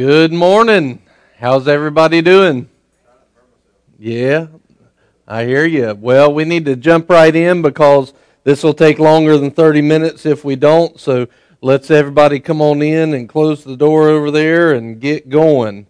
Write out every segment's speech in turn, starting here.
Good morning. How's everybody doing? Yeah, I hear you. Well, we need to jump right in because this will take longer than 30 minutes if we don't. So let's everybody come on in and close the door over there and get going.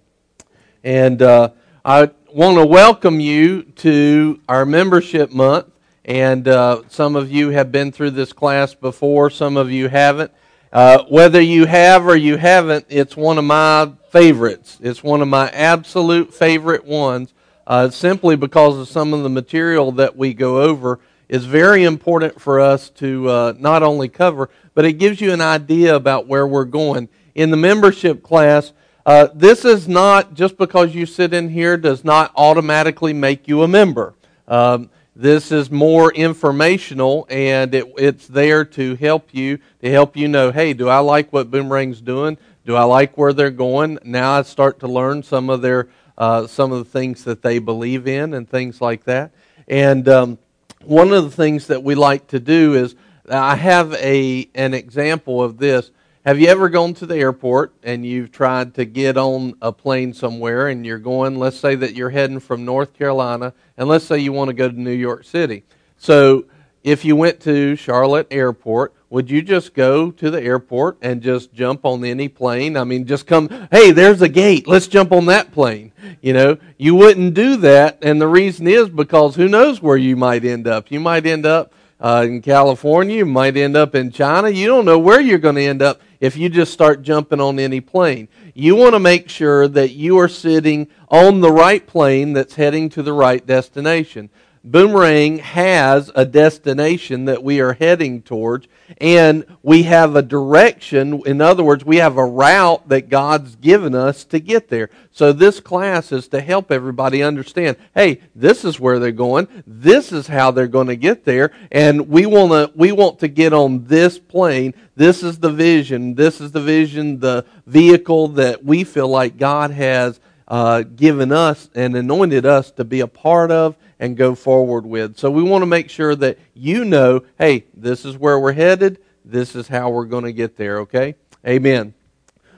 And uh, I want to welcome you to our membership month. And uh, some of you have been through this class before, some of you haven't. Uh, whether you have or you haven't, it's one of my favorites. It's one of my absolute favorite ones, uh, simply because of some of the material that we go over is very important for us to uh, not only cover, but it gives you an idea about where we're going. In the membership class, uh, this is not just because you sit in here does not automatically make you a member. Um, this is more informational, and it, it's there to help you, to help you know, hey, do I like what Boomerang's doing? Do I like where they're going? Now I start to learn some of their, uh, some of the things that they believe in and things like that. And um, one of the things that we like to do is, I have a an example of this. Have you ever gone to the airport and you've tried to get on a plane somewhere and you're going, let's say that you're heading from North Carolina, and let's say you want to go to New York City. So if you went to Charlotte Airport, would you just go to the airport and just jump on any plane? I mean, just come, hey, there's a gate, let's jump on that plane. You know, you wouldn't do that, and the reason is because who knows where you might end up. You might end up uh, in California, you might end up in China. You don't know where you're going to end up if you just start jumping on any plane. You want to make sure that you are sitting on the right plane that's heading to the right destination. Boomerang has a destination that we are heading towards, and we have a direction. In other words, we have a route that God's given us to get there. So, this class is to help everybody understand hey, this is where they're going, this is how they're going to get there, and we, wanna, we want to get on this plane. This is the vision, this is the vision, the vehicle that we feel like God has uh, given us and anointed us to be a part of and go forward with. So we want to make sure that you know, hey, this is where we're headed. This is how we're going to get there, okay? Amen.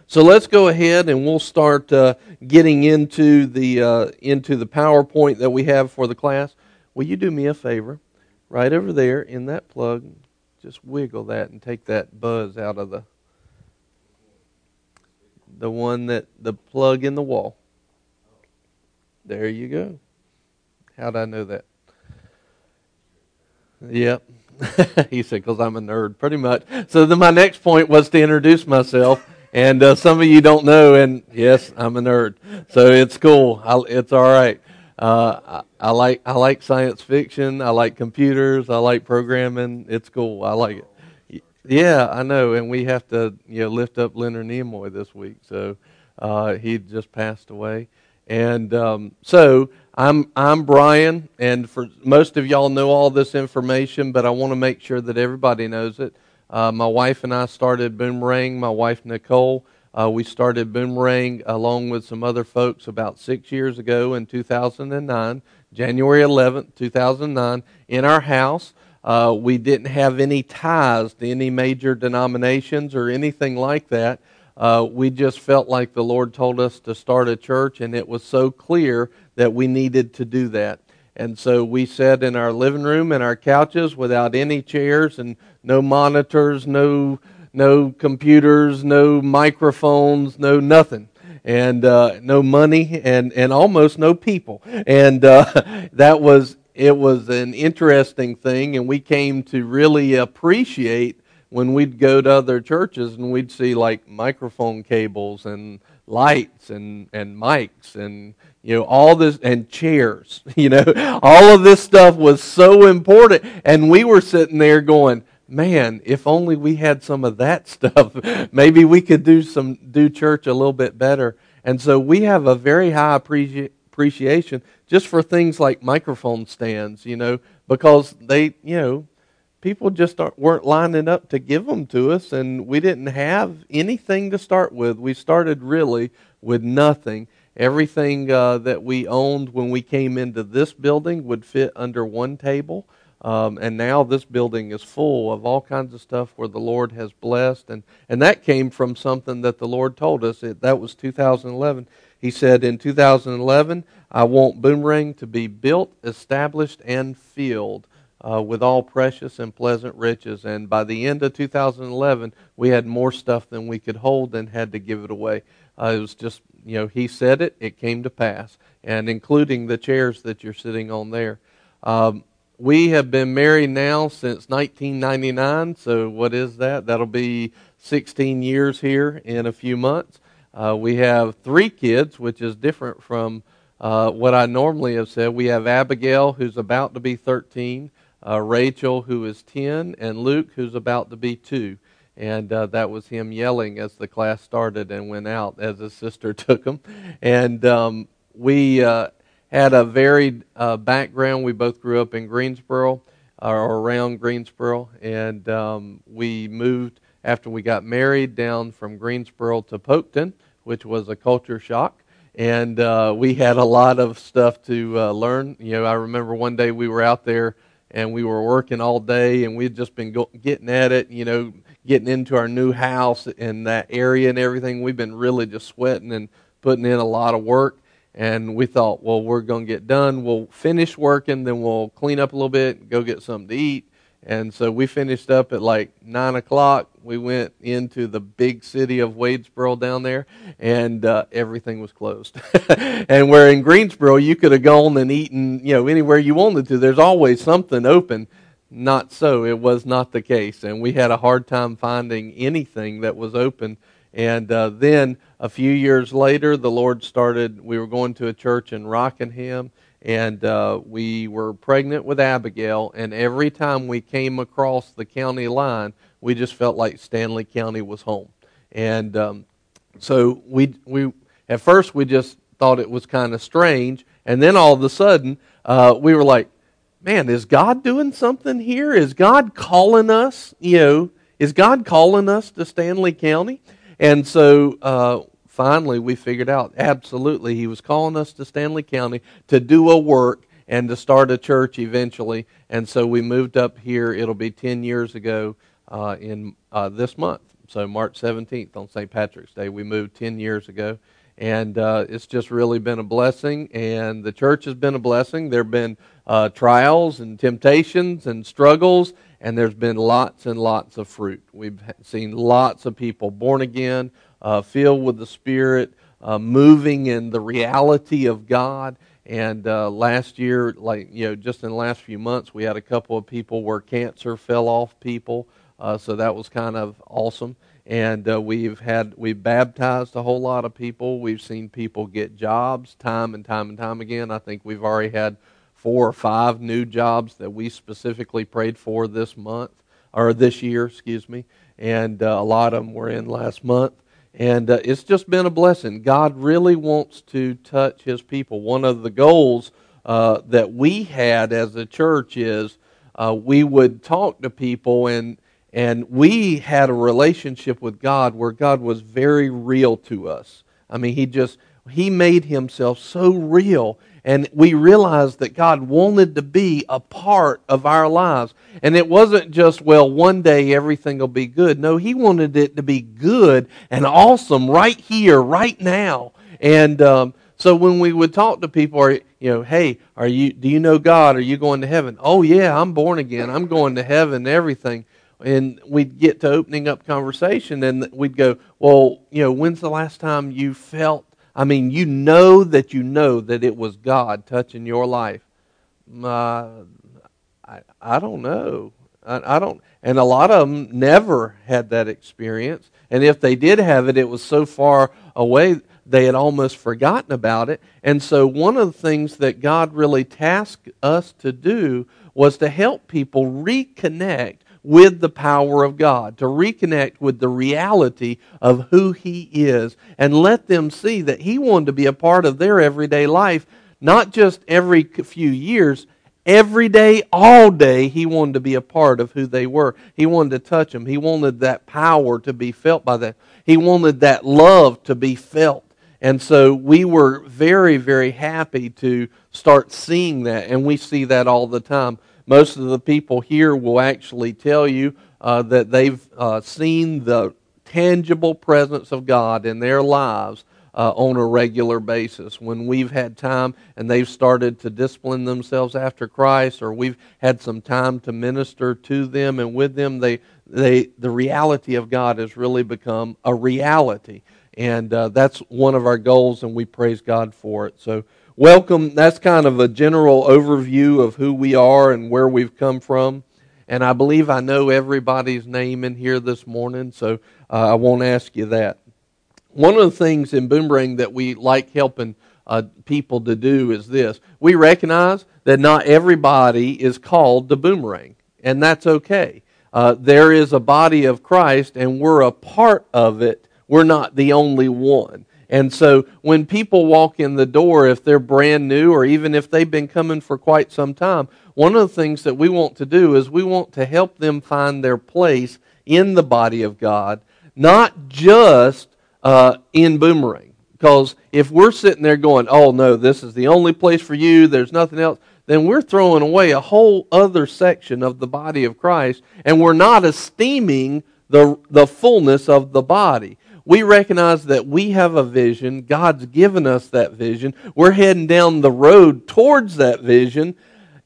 So let's go ahead and we'll start uh, getting into the uh, into the PowerPoint that we have for the class. Will you do me a favor? Right over there in that plug, just wiggle that and take that buzz out of the the one that the plug in the wall. There you go. How'd I know that? Yep. he said, because I'm a nerd, pretty much. So then my next point was to introduce myself. And uh, some of you don't know, and yes, I'm a nerd. So it's cool. I, it's all right. Uh, I, I, like I like science fiction. I like computers. I like programming. It's cool. I like it. Yeah, I know. And we have to you know lift up Leonard Nimoy this week. So uh, he just passed away. And um, so I'm I'm Brian, and for most of y'all know all this information, but I want to make sure that everybody knows it. Uh, my wife and I started Boomerang. My wife Nicole, uh, we started Boomerang along with some other folks about six years ago in 2009, January 11th, 2009, in our house. Uh, we didn't have any ties to any major denominations or anything like that. Uh, we just felt like the Lord told us to start a church, and it was so clear that we needed to do that. And so we sat in our living room and our couches without any chairs and no monitors, no no computers, no microphones, no nothing, and uh, no money, and and almost no people. And uh, that was it was an interesting thing, and we came to really appreciate when we'd go to other churches and we'd see like microphone cables and lights and and mics and you know all this and chairs you know. All of this stuff was so important. And we were sitting there going man if only we had some of that stuff maybe we could do some do church a little bit better. And so we have a very high appreci- appreciation just for things like microphone stands you know because they you know people just weren't lining up to give them to us and we didn't have anything to start with we started really with nothing Everything uh, that we owned when we came into this building would fit under one table. Um, and now this building is full of all kinds of stuff where the Lord has blessed. And, and that came from something that the Lord told us. It, that was 2011. He said, In 2011, I want Boomerang to be built, established, and filled. Uh, with all precious and pleasant riches. And by the end of 2011, we had more stuff than we could hold and had to give it away. Uh, it was just, you know, he said it, it came to pass, and including the chairs that you're sitting on there. Um, we have been married now since 1999. So what is that? That'll be 16 years here in a few months. Uh, we have three kids, which is different from uh, what I normally have said. We have Abigail, who's about to be 13, uh, Rachel, who is 10, and Luke, who's about to be 2. And uh, that was him yelling as the class started and went out as his sister took him. And um, we uh, had a varied uh, background. We both grew up in Greensboro uh, or around Greensboro, and um, we moved after we got married down from Greensboro to Polkton, which was a culture shock. And uh, we had a lot of stuff to uh, learn. You know, I remember one day we were out there and we were working all day, and we'd just been go- getting at it. You know, getting into our new house in that area and everything. We've been really just sweating and putting in a lot of work and we thought, well, we're going to get done. We'll finish working, then we'll clean up a little bit, go get something to eat. And so we finished up at like nine o'clock. We went into the big city of Wadesboro down there, and uh, everything was closed. and where in Greensboro you could have gone and eaten, you know, anywhere you wanted to. There's always something open. Not so. It was not the case, and we had a hard time finding anything that was open and uh, then a few years later, the Lord started, we were going to a church in Rockingham, and uh, we were pregnant with Abigail. And every time we came across the county line, we just felt like Stanly County was home. And um, so we, we, at first, we just thought it was kind of strange. And then all of a sudden, uh, we were like, man, is God doing something here? Is God calling us? You know, is God calling us to Stanly County? And so uh, finally we figured out absolutely he was calling us to Stanly County to do a work and to start a church eventually. And so we moved up here. It'll be 10 years ago uh, in uh, this month. So March 17th on St. Patrick's Day. We moved 10 years ago. And uh, it's just really been a blessing. And the church has been a blessing. There have been uh, trials and temptations and struggles and there's been lots and lots of fruit. We've seen lots of people born again, uh, filled with the Spirit, uh, moving in the reality of God. And uh, last year, like you know, just in the last few months, we had a couple of people where cancer fell off people, uh, so that was kind of awesome. And uh, we've had we've baptized a whole lot of people. We've seen people get jobs time and time and time again. I think we've already had four or five new jobs that we specifically prayed for this month or this year, excuse me, and uh, a lot of them were in last month. And uh, it's just been a blessing. God really wants to touch His people. One of the goals uh, that we had as a church is uh, we would talk to people, and and we had a relationship with God where God was very real to us. I mean, He just He made Himself so real and we realized that God wanted to be a part of our lives. And it wasn't just, well, one day everything will be good. No, He wanted it to be good and awesome right here, right now. And um, so when we would talk to people, or, you know, hey, are you, do you know God? Are you going to heaven? Oh, yeah, I'm born again. I'm going to heaven, everything. And we'd get to opening up conversation and we'd go, well, you know, when's the last time you felt I mean, you know that you know that it was God touching your life. Uh, I, I don't know. I, I don't, and a lot of them never had that experience. And if they did have it, it was so far away they had almost forgotten about it. And so, one of the things that God really tasked us to do was to help people reconnect with the power of God, to reconnect with the reality of who He is, and let them see that He wanted to be a part of their everyday life, not just every few years. Every day, all day, he wanted to be a part of who they were. He wanted to touch them. He wanted that power to be felt by them. He wanted that love to be felt. And so we were very, very happy to start seeing that, and we see that all the time most of the people here will actually tell you uh, that they've uh, seen the tangible presence of God in their lives uh, on a regular basis. When we've had time and they've started to discipline themselves after Christ, or we've had some time to minister to them and with them, they, they, the reality of God has really become a reality. And uh, that's one of our goals, and we praise God for it. So, welcome. That's kind of a general overview of who we are and where we've come from. And I believe I know everybody's name in here this morning, so uh, I won't ask you that. One of the things in Boomerang that we like helping uh, people to do is this we recognize that not everybody is called the boomerang, and that's okay. Uh, there is a body of Christ, and we're a part of it. We're not the only one. And so when people walk in the door, if they're brand new or even if they've been coming for quite some time, one of the things that we want to do is we want to help them find their place in the body of God, not just uh, in Boomerang. Because if we're sitting there going, oh no, this is the only place for you, there's nothing else, then we're throwing away a whole other section of the body of Christ, and we're not esteeming the, the fullness of the body. We recognize that we have a vision. God's given us that vision. We're heading down the road towards that vision.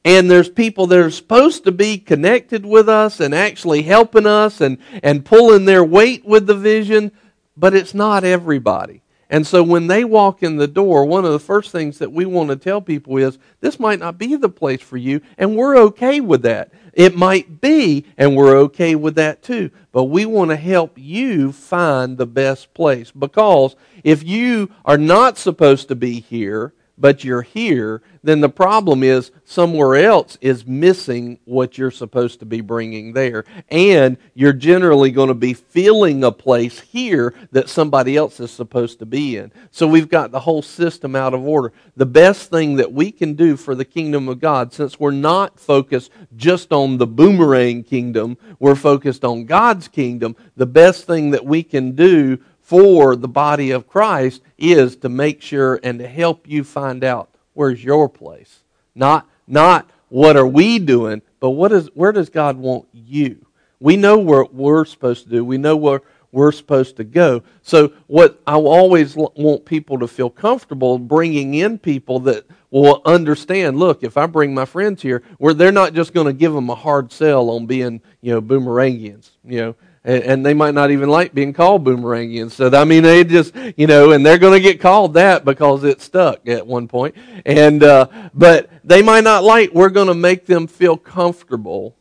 And there's people that are supposed to be connected with us and actually helping us and, and pulling their weight with the vision but it's not everybody. And so when they walk in the door, one of the first things that we want to tell people is this might not be the place for you, and we're okay with that. It might be, and we're okay with that too. But we want to help you find the best place because if you are not supposed to be here, but you're here, then the problem is somewhere else is missing what you're supposed to be bringing there. And you're generally going to be filling a place here that somebody else is supposed to be in. So we've got the whole system out of order. The best thing that we can do for the kingdom of God, since we're not focused just on the boomerang kingdom, we're focused on God's kingdom, the best thing that we can do for the body of Christ is to make sure and to help you find out where's your place. Not, not what are we doing, but what is, where does God want you? We know what we're supposed to do. We know where we're supposed to go. So, what I always want people to feel comfortable bringing in people that will understand. Look, if I bring my friends here, where they're not just going to give them a hard sell on being, you know, boomerangians. You know, and, and they might not even like being called boomerangians. So I mean, they just you know, and they're going to get called that because it stuck at one point. And uh, but they might not like. We're going to make them feel comfortable,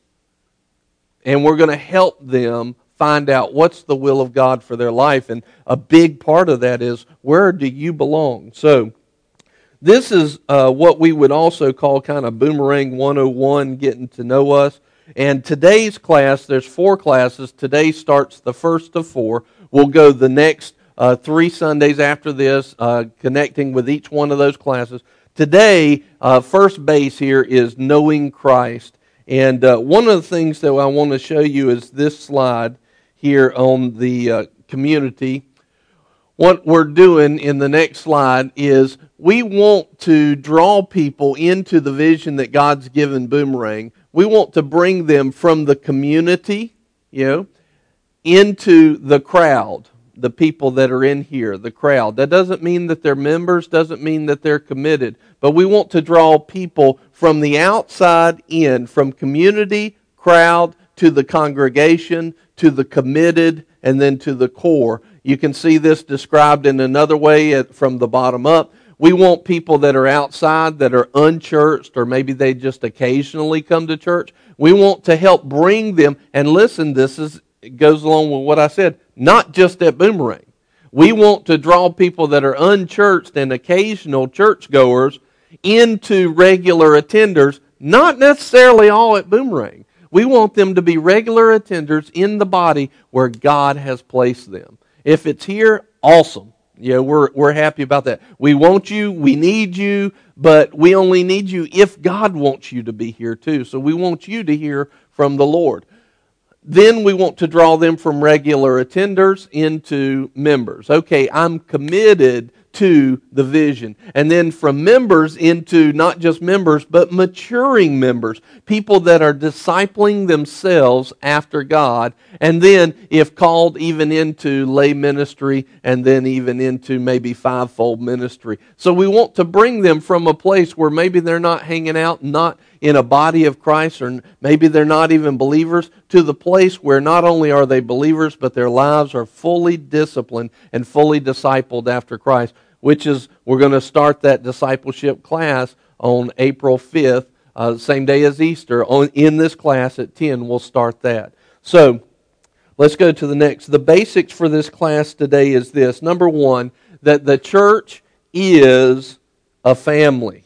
and we're going to help them find out what's the will of God for their life. And a big part of that is where do you belong? So, this is uh, what we would also call kind of Boomerang 101, getting to know us. And today's class, there's four classes. Today starts the first of four. We'll go the next uh, three Sundays after this, uh, connecting with each one of those classes. Today, uh, first base here is knowing Christ. And uh, one of the things that I want to show you is this slide here on the uh, community. What we're doing in the next slide is we want to draw people into the vision that God's given Boomerang we want to bring them from the community, you know, into the crowd, the people that are in here, the crowd. That doesn't mean that they're members, doesn't mean that they're committed, but we want to draw people from the outside in, from community, crowd, to the congregation, to the committed, and then to the core. You can see this described in another way from the bottom up. We want people that are outside, that are unchurched, or maybe they just occasionally come to church. We want to help bring them. And listen, this is it goes along with what I said, not just at Boomerang. We want to draw people that are unchurched and occasional churchgoers into regular attenders, not necessarily all at Boomerang. We want them to be regular attenders in the body where God has placed them. If it's here, awesome. Yeah, we're, we're happy about that. We want you, we need you, but we only need you if God wants you to be here too. So we want you to hear from the Lord. Then we want to draw them from regular attenders into members. Okay, I'm committed to the vision. And then from members into not just members, but maturing members, people that are discipling themselves after God. And then, if called, even into lay ministry, and then even into maybe fivefold ministry. So we want to bring them from a place where maybe they're not hanging out, not in a body of Christ, or maybe they're not even believers, to the place where not only are they believers, but their lives are fully disciplined and fully discipled after Christ, which is, we're going to start that discipleship class on April 5th, uh, same day as Easter. On, in this class at 10, we'll start that. So, let's go to the next. The basics for this class today is this number one, that the church is a family.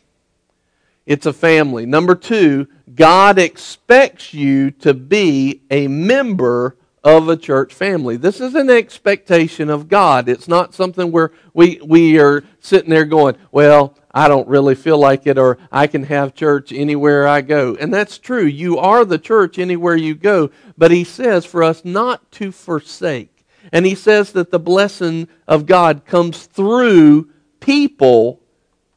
It's a family. Number two, God expects you to be a member of a church family. This is an expectation of God. It's not something where we, we are sitting there going, well, I don't really feel like it, or I can have church anywhere I go. And that's true. You are the church anywhere you go. But he says for us not to forsake. And he says that the blessing of God comes through people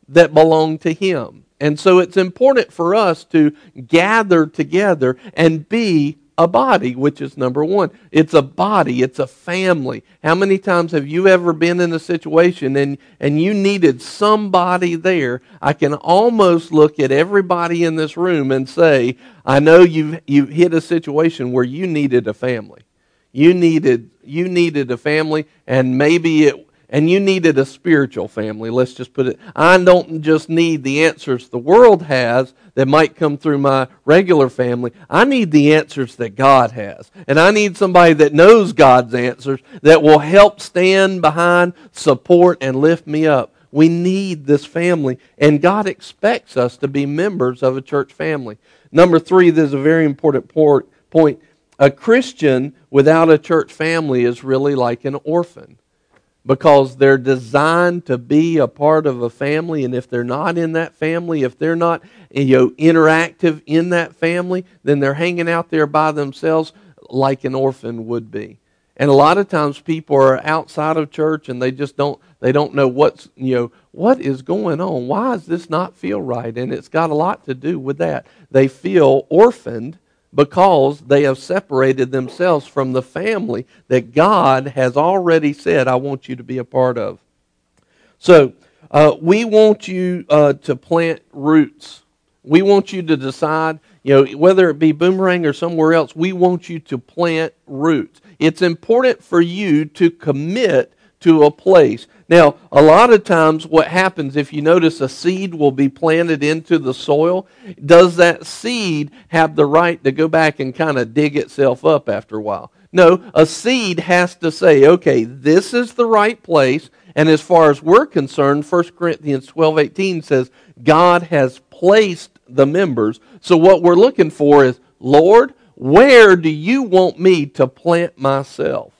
that belong to him. And so it's important for us to gather together and be a body, which is number one. It's a body, it's a family. How many times have you ever been in a situation and, and you needed somebody there? I can almost look at everybody in this room and say, I know you've, you've hit a situation where you needed a family. You needed, you needed a family, and maybe it, and you needed a spiritual family. Let's just put it. I don't just need the answers the world has that might come through my regular family. I need the answers that God has. And I need somebody that knows God's answers that will help stand behind, support, and lift me up. We need this family, and God expects us to be members of a church family. Number three, there's a very important point. A Christian without a church family is really like an orphan because they're designed to be a part of a family and if they're not in that family if they're not you know interactive in that family then they're hanging out there by themselves like an orphan would be. And a lot of times people are outside of church and they just don't they don't know what's you know what is going on? Why does this not feel right? And it's got a lot to do with that. They feel orphaned because they have separated themselves from the family that God has already said, I want you to be a part of. So, uh, we want you uh, to plant roots. We want you to decide, you know, whether it be boomerang or somewhere else, we want you to plant roots. It's important for you to commit to a place. Now, a lot of times, what happens if you notice a seed will be planted into the soil, does that seed have the right to go back and kind of dig itself up after a while? No, a seed has to say, okay, this is the right place. And as far as we're concerned, 1 Corinthians 12 18 says, God has placed the members. So what we're looking for is, Lord, where do you want me to plant myself?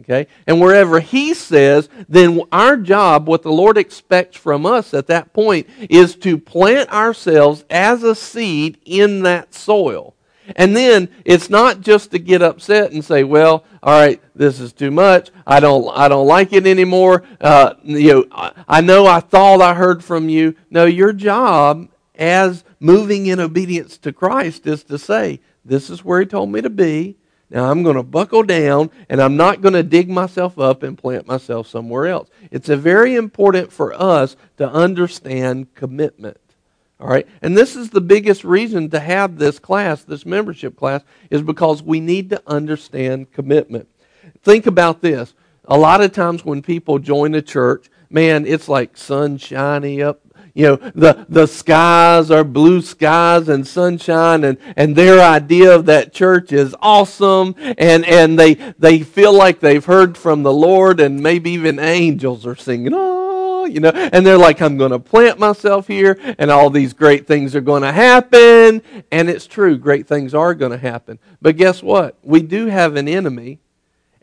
Okay? And wherever He says, then our job, what the Lord expects from us at that point, is to plant ourselves as a seed in that soil. And then it's not just to get upset and say, "Well, all right, this is too much. I don't, I don't like it anymore." Uh, you know, I, I know I thought I heard from you. No, your job as moving in obedience to Christ is to say, "This is where He told me to be. Now I'm going to buckle down and I'm not going to dig myself up and plant myself somewhere else. It's very important for us to understand commitment. All right? And this is the biggest reason to have this class, this membership class, is because we need to understand commitment. Think about this. A lot of times when people join a church, man, it's like sunshiny up you know, the, the skies are blue skies and sunshine and, and their idea of that church is awesome and, and they, they feel like they've heard from the Lord and maybe even angels are singing, oh, you know, and they're like, I'm going to plant myself here and all these great things are going to happen. And it's true, great things are going to happen. But guess what? We do have an enemy.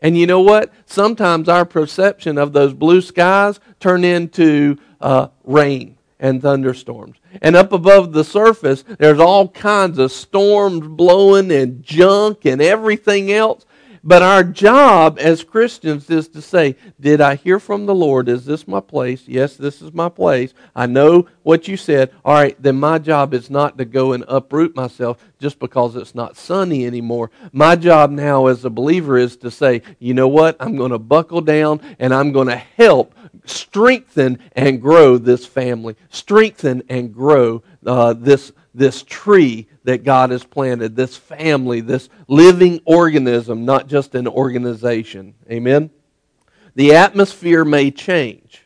And you know what? Sometimes our perception of those blue skies turn into uh, rain and thunderstorms. And up above the surface, there's all kinds of storms blowing and junk and everything else. But our job as Christians is to say, Did I hear from the Lord? Is this my place? Yes, this is my place. I know what you said. All right, then my job is not to go and uproot myself just because it's not sunny anymore. My job now as a believer is to say, You know what? I'm going to buckle down and I'm going to help strengthen and grow this family, strengthen and grow uh, this, this tree that God has planted, this family, this living organism, not just an organization. Amen? The atmosphere may change.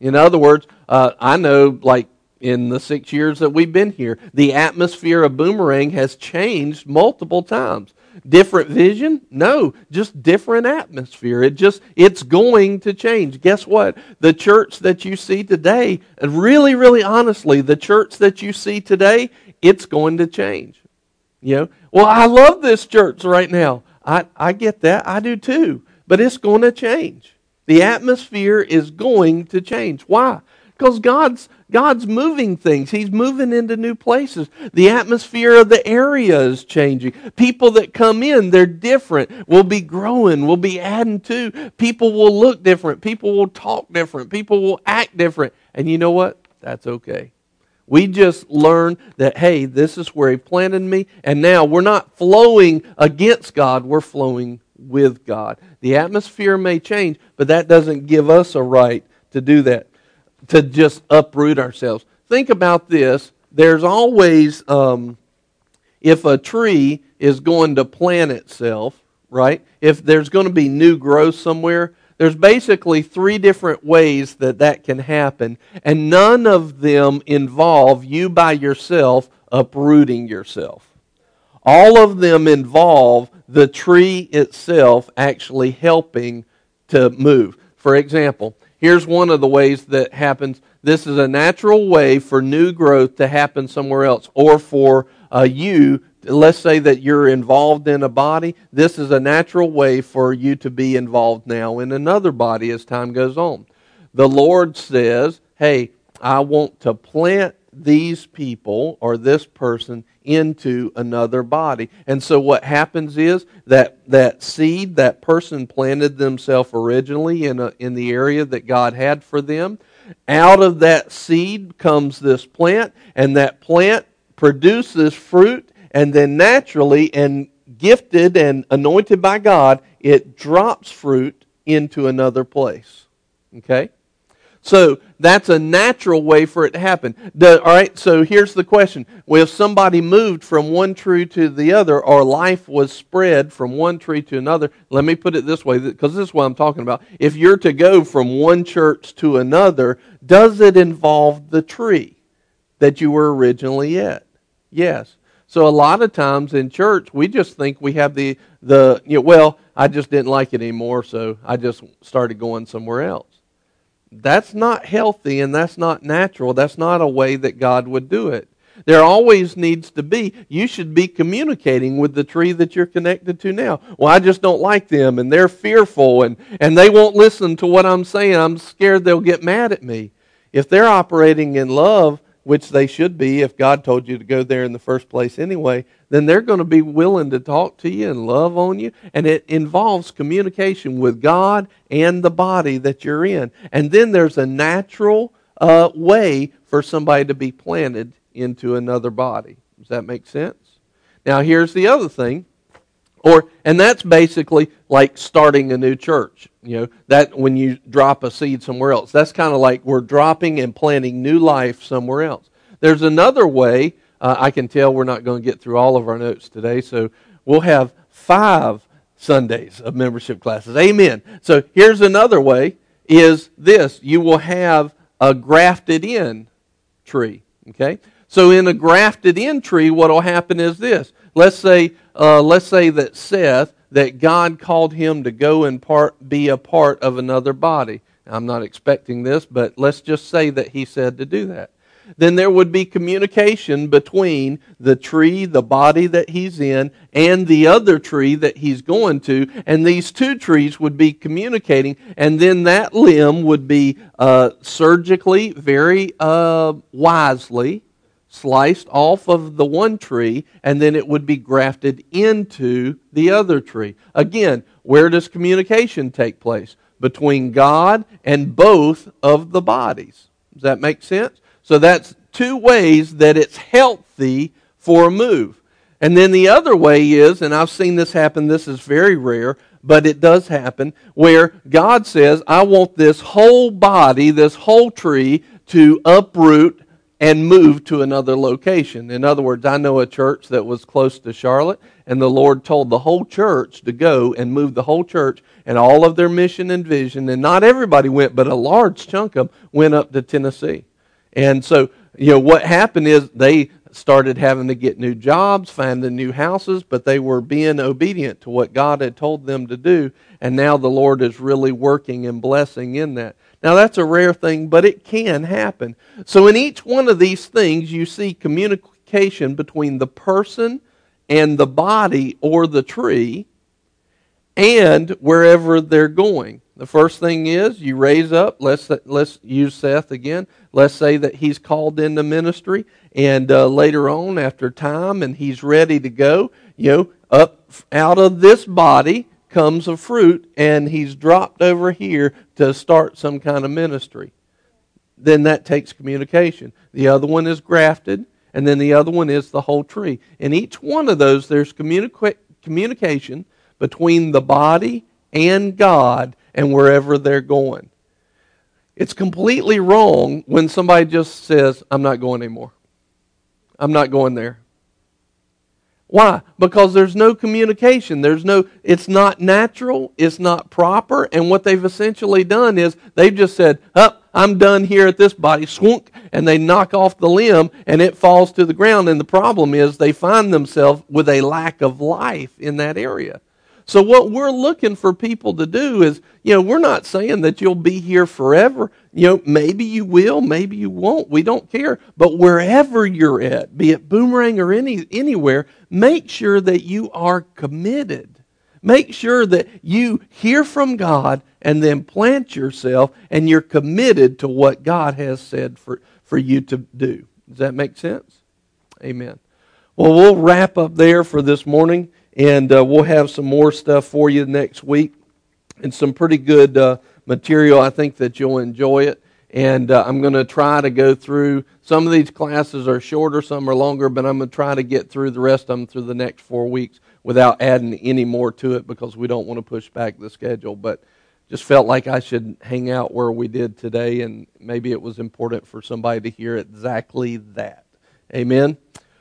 In other words, uh, I know, like in the six years that we've been here, the atmosphere of Boomerang has changed multiple times. Different vision? No, just different atmosphere. It just it's going to change. Guess what? The church that you see today, and really, really honestly, the church that you see today, it's going to change. You know, well, I love this church right now. I, I get that. I do too. But it's going to change. The atmosphere is going to change. Why? Because God's God's moving things. He's moving into new places. The atmosphere of the area is changing. People that come in, they're different. We'll be growing. We'll be adding to. People will look different. People will talk different. People will act different. And you know what? That's okay. We just learn that, hey, this is where He planted me. And now we're not flowing against God, we're flowing with God. The atmosphere may change, but that doesn't give us a right to do that to just uproot ourselves. Think about this. There's always, um, if a tree is going to plant itself, right? If there's going to be new growth somewhere, there's basically three different ways that that can happen, and none of them involve you by yourself uprooting yourself. All of them involve the tree itself actually helping to move. For example, Here's one of the ways that happens. This is a natural way for new growth to happen somewhere else, or for uh, you. Let's say that you're involved in a body. This is a natural way for you to be involved now in another body as time goes on. The Lord says, Hey, I want to plant these people or this person into another body. And so what happens is that that seed, that person planted themselves originally in a, in the area that God had for them. Out of that seed comes this plant, and that plant produces fruit, and then naturally and gifted and anointed by God, it drops fruit into another place. Okay? So that's a natural way for it to happen. all right, so here's the question. Well, if somebody moved from one tree to the other, or life was spread from one tree to another, let me put it this way, because this is what I'm talking about. If you're to go from one church to another, does it involve the tree that you were originally at? Yes. So a lot of times in church, we just think we have the, the you know, well, I just didn't like it anymore, so I just started going somewhere else. That's not healthy and that's not natural. That's not a way that God would do it. There always needs to be, you should be communicating with the tree that you're connected to now. Well, I just don't like them and they're fearful and, and they won't listen to what I'm saying. I'm scared they'll get mad at me. If they're operating in love, which they should be if God told you to go there in the first place anyway, then they're going to be willing to talk to you and love on you. And it involves communication with God and the body that you're in. And then there's a natural uh, way for somebody to be planted into another body. Does that make sense? Now, here's the other thing. Or, and that's basically like starting a new church. You know, that when you drop a seed somewhere else, that's kind of like we're dropping and planting new life somewhere else. There's another way. Uh, I can tell we're not going to get through all of our notes today, so we'll have five Sundays of membership classes. Amen. So here's another way: is this you will have a grafted in tree. Okay. So in a grafted in tree, what will happen is this. Let's say, uh, let's say that Seth that God called him to go and part, be a part of another body. I'm not expecting this, but let's just say that he said to do that. Then there would be communication between the tree, the body that he's in, and the other tree that he's going to. And these two trees would be communicating, and then that limb would be uh, surgically, very uh, wisely, sliced off of the one tree, and then it would be grafted into the other tree. Again, where does communication take place? Between God and both of the bodies. Does that make sense? So that's two ways that it's healthy for a move. And then the other way is, and I've seen this happen, this is very rare, but it does happen, where God says, I want this whole body, this whole tree, to uproot and move to another location. In other words, I know a church that was close to Charlotte, and the Lord told the whole church to go and move the whole church and all of their mission and vision. And not everybody went, but a large chunk of them went up to Tennessee. And so, you know, what happened is they started having to get new jobs, finding new houses, but they were being obedient to what God had told them to do. And now the Lord is really working and blessing in that. Now, that's a rare thing, but it can happen. So, in each one of these things, you see communication between the person and the body or the tree and wherever they're going. The first thing is you raise up. Let's let's use Seth again. Let's say that he's called into ministry, and uh, later on, after time, and he's ready to go. You know, up out of this body comes a fruit, and he's dropped over here to start some kind of ministry. Then that takes communication. The other one is grafted, and then the other one is the whole tree. In each one of those, there's communica- communication between the body and God and wherever they're going. It's completely wrong when somebody just says, I'm not going anymore. I'm not going there. Why? Because there's no communication. There's no, it's not natural, it's not proper, and what they've essentially done is they've just said, Up, oh, I'm done here at this body, swunk, and they knock off the limb and it falls to the ground. And the problem is they find themselves with a lack of life in that area. So, what we're looking for people to do is, you know, we're not saying that you'll be here forever. You know, maybe you will, maybe you won't. We don't care. But wherever you're at, be it boomerang or any, anywhere, make sure that you are committed. Make sure that you hear from God and then plant yourself and you're committed to what God has said for, for you to do. Does that make sense? Amen. Well, we'll wrap up there for this morning. And uh, we'll have some more stuff for you next week and some pretty good uh, material. I think that you'll enjoy it. And uh, I'm going to try to go through. Some of these classes are shorter, some are longer, but I'm going to try to get through the rest of them through the next four weeks without adding any more to it because we don't want to push back the schedule. But just felt like I should hang out where we did today, and maybe it was important for somebody to hear exactly that. Amen.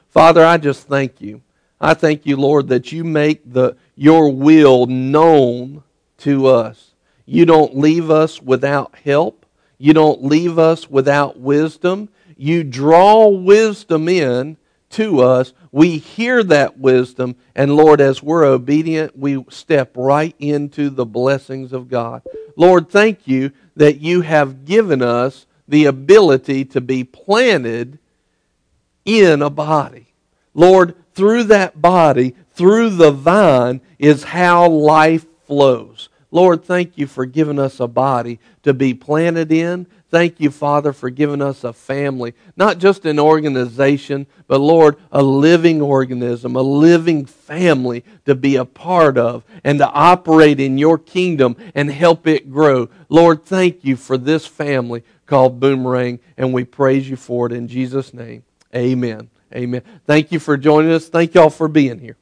Father, I just thank you. I thank you, Lord, that you make the, your will known to us. You don't leave us without help. You don't leave us without wisdom. You draw wisdom in to us. We hear that wisdom, and Lord, as we're obedient, we step right into the blessings of God. Lord, thank you that you have given us the ability to be planted in a body. Lord, through that body, through the vine, is how life flows. Lord, thank you for giving us a body to be planted in. Thank you, Father, for giving us a family, not just an organization, but Lord, a living organism, a living family to be a part of and to operate in your kingdom and help it grow. Lord, thank you for this family called Boomerang, and we praise you for it in Jesus' name. Amen. Amen. Thank you for joining us. Thank y'all for being here.